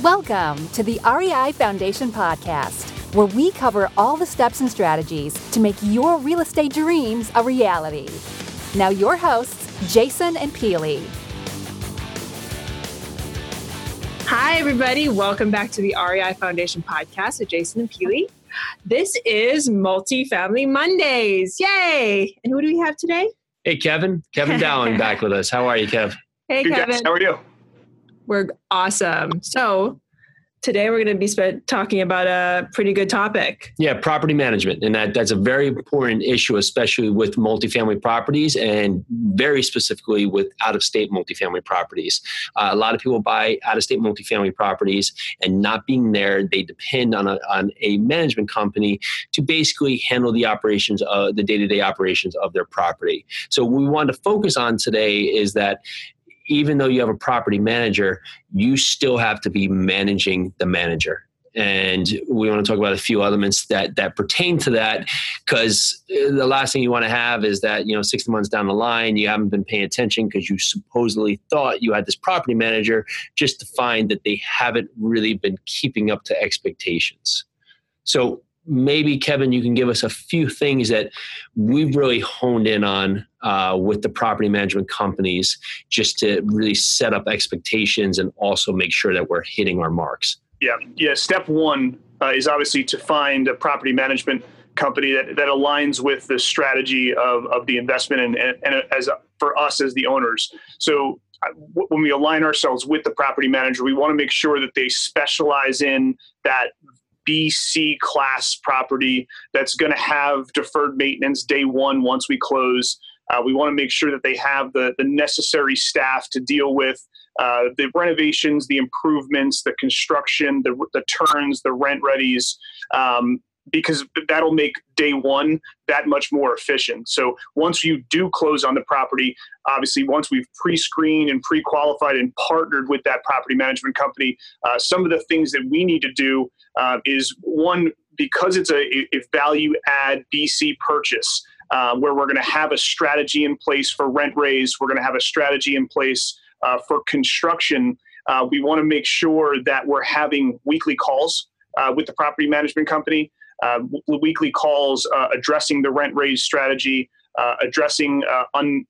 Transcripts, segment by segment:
Welcome to the REI Foundation Podcast, where we cover all the steps and strategies to make your real estate dreams a reality. Now, your hosts, Jason and Pili. Hi, everybody. Welcome back to the REI Foundation Podcast with Jason and Pili. This is Multifamily Mondays. Yay! And who do we have today? Hey, Kevin. Kevin Dowling back with us. How are you, Kev? Hey, Good Kevin. guys. How are you? We're awesome. So, today we're going to be talking about a pretty good topic. Yeah, property management. And that, that's a very important issue, especially with multifamily properties and very specifically with out of state multifamily properties. Uh, a lot of people buy out of state multifamily properties and not being there, they depend on a, on a management company to basically handle the operations, of the day to day operations of their property. So, what we want to focus on today is that even though you have a property manager, you still have to be managing the manager. And we want to talk about a few elements that that pertain to that, because uh, the last thing you want to have is that you know 60 months down the line you haven't been paying attention because you supposedly thought you had this property manager, just to find that they haven't really been keeping up to expectations. So maybe Kevin, you can give us a few things that we've really honed in on uh, with the property management companies, just to really set up expectations and also make sure that we're hitting our marks. Yeah, yeah. Step one uh, is obviously to find a property management company that, that aligns with the strategy of, of the investment and, and, and as a, for us as the owners. So uh, when we align ourselves with the property manager, we want to make sure that they specialize in that BC class property that's going to have deferred maintenance day one once we close. Uh, we want to make sure that they have the, the necessary staff to deal with uh, the renovations, the improvements, the construction, the, the turns, the rent readies, um, because that'll make day one that much more efficient. So once you do close on the property, obviously once we've pre-screened and pre-qualified and partnered with that property management company, uh, some of the things that we need to do uh, is one because it's a, a value add BC purchase. Uh, where we're going to have a strategy in place for rent raise, we're going to have a strategy in place uh, for construction. Uh, we want to make sure that we're having weekly calls uh, with the property management company, uh, weekly calls uh, addressing the rent raise strategy, uh, addressing un-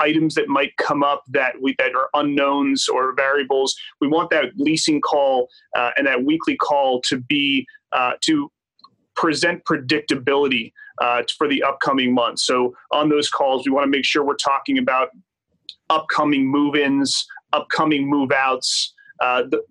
items that might come up that we that are unknowns or variables. We want that leasing call and that weekly call to be to present predictability uh, for the upcoming months. So on those calls, we want to make sure we're talking about upcoming move-ins, upcoming move-outs, uh, the,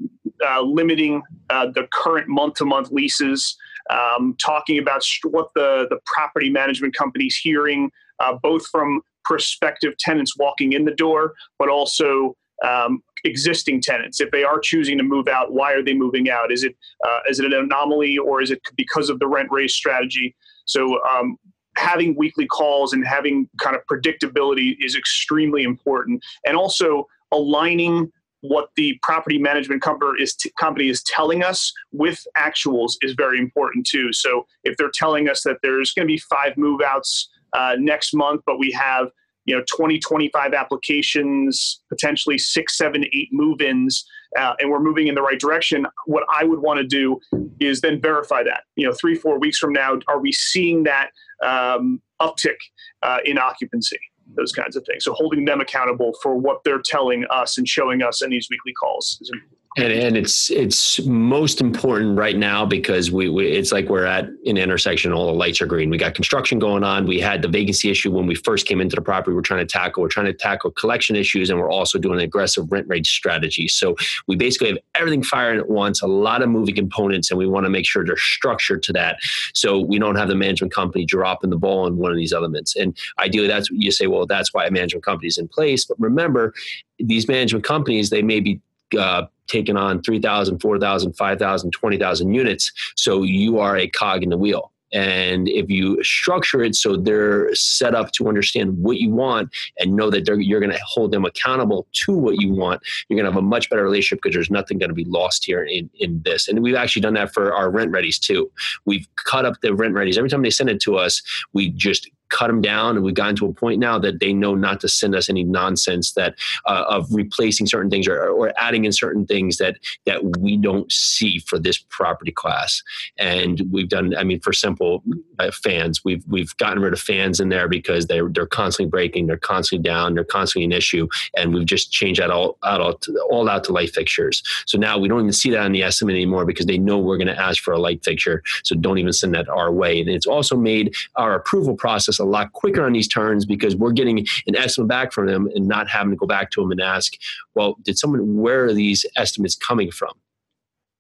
uh, limiting uh, the current month-to-month leases, um, talking about what the the property management company's hearing, uh, both from prospective tenants walking in the door, but also um, existing tenants. If they are choosing to move out, why are they moving out? Is it uh, is it an anomaly or is it because of the rent raise strategy? So um, having weekly calls and having kind of predictability is extremely important, and also aligning what the property management company is, t- company is telling us with actuals is very important too. So if they're telling us that there's going to be five move outs uh, next month, but we have you know 20 25 applications potentially six seven eight move-ins uh, and we're moving in the right direction what i would want to do is then verify that you know three four weeks from now are we seeing that um, uptick uh, in occupancy those kinds of things. So holding them accountable for what they're telling us and showing us in these weekly calls is important and, and it's it's most important right now because we, we, it's like we're at an intersection all the lights are green. We got construction going on. We had the vacancy issue when we first came into the property. We're trying to tackle we're trying to tackle collection issues and we're also doing an aggressive rent rate strategy. So we basically have everything firing at once a lot of moving components and we want to make sure they're structured to that. So we don't have the management company dropping the ball on one of these elements. And ideally that's you say well that's why a management company is in place. But remember these management companies they may be uh, taking on 3,000, 4,000, 5,000, 20,000 units. So you are a cog in the wheel. And if you structure it so they're set up to understand what you want and know that you're going to hold them accountable to what you want, you're going to have a much better relationship because there's nothing going to be lost here in, in this. And we've actually done that for our rent readies too. We've cut up the rent readies. Every time they send it to us, we just cut them down, and we've gotten to a point now that they know not to send us any nonsense that uh, of replacing certain things or, or adding in certain things that that we don't see for this property class. And we've done, I mean, for simple uh, fans, we've we've gotten rid of fans in there because they're they're constantly breaking, they're constantly down, they're constantly an issue, and we've just changed that all out all, all out to light fixtures. So now we don't even see that on the estimate anymore because they know we're going to ask for a light fixture. So don't even send that our way. And it's also made our approval process a lot quicker on these turns because we're getting an estimate back from them and not having to go back to them and ask, well, did someone, where are these estimates coming from?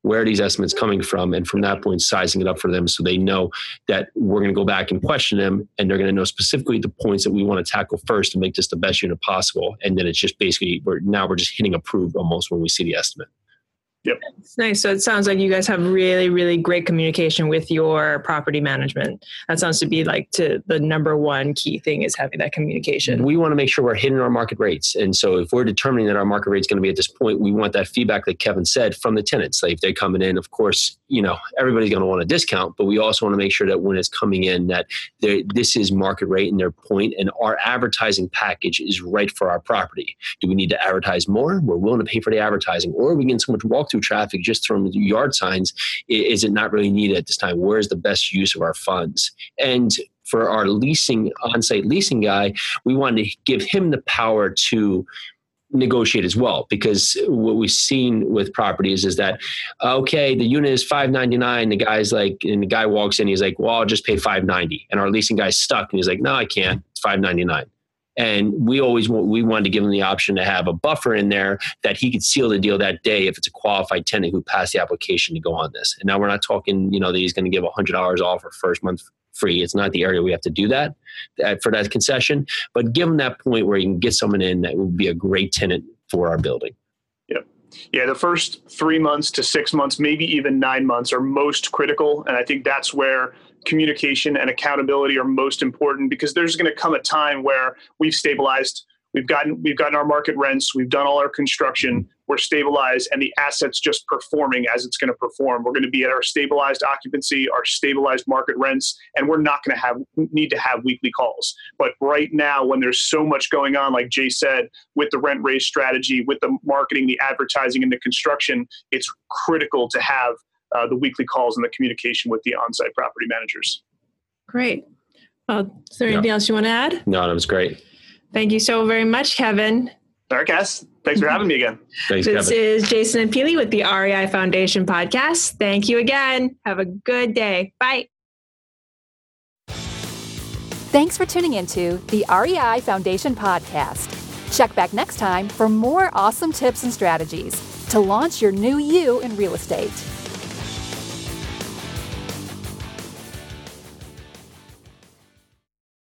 where are these estimates coming from? And from that point sizing it up for them so they know that we're going to go back and question them and they're going to know specifically the points that we want to tackle first to make this the best unit possible. And then it's just basically we're now we're just hitting approved almost when we see the estimate Yep. It's nice. So it sounds like you guys have really, really great communication with your property management. That sounds to be like to the number one key thing is having that communication. We want to make sure we're hitting our market rates. And so if we're determining that our market rate is going to be at this point, we want that feedback, like Kevin said, from the tenants. Like if they're coming in, of course, you know, everybody's going to want a discount, but we also want to make sure that when it's coming in that this is market rate and their point and our advertising package is right for our property. Do we need to advertise more? We're willing to pay for the advertising or are we getting so much walkthrough traffic just from yard signs is it not really needed at this time? Where's the best use of our funds? And for our leasing on-site leasing guy we wanted to give him the power to negotiate as well because what we've seen with properties is that okay the unit is 599 the guy's like and the guy walks in he's like well i'll just pay 590 and our leasing guy's stuck and he's like no i can't. It's 599 and we always we wanted to give him the option to have a buffer in there that he could seal the deal that day if it's a qualified tenant who passed the application to go on this. And now we're not talking, you know, that he's going to give $100 off or first month free. It's not the area we have to do that, that for that concession, but give him that point where you can get someone in that would be a great tenant for our building. Yep. Yeah, the first three months to six months, maybe even nine months, are most critical. And I think that's where communication and accountability are most important because there's going to come a time where we've stabilized we've gotten we've gotten our market rents we've done all our construction mm-hmm. we're stabilized and the assets just performing as it's going to perform. We're going to be at our stabilized occupancy our stabilized market rents and we're not going to have need to have weekly calls. But right now when there's so much going on like jay said with the rent raise strategy with the marketing the advertising and the construction it's critical to have uh, the weekly calls and the communication with the on-site property managers. Great. Well, is there anything else you want to add? No, that was great. Thank you so very much, Kevin. All right, Cass. Thanks for having me again. Thanks, this Kevin. is Jason and Pili with the REI Foundation podcast. Thank you again. Have a good day. Bye. Thanks for tuning into the REI Foundation podcast. Check back next time for more awesome tips and strategies to launch your new you in real estate.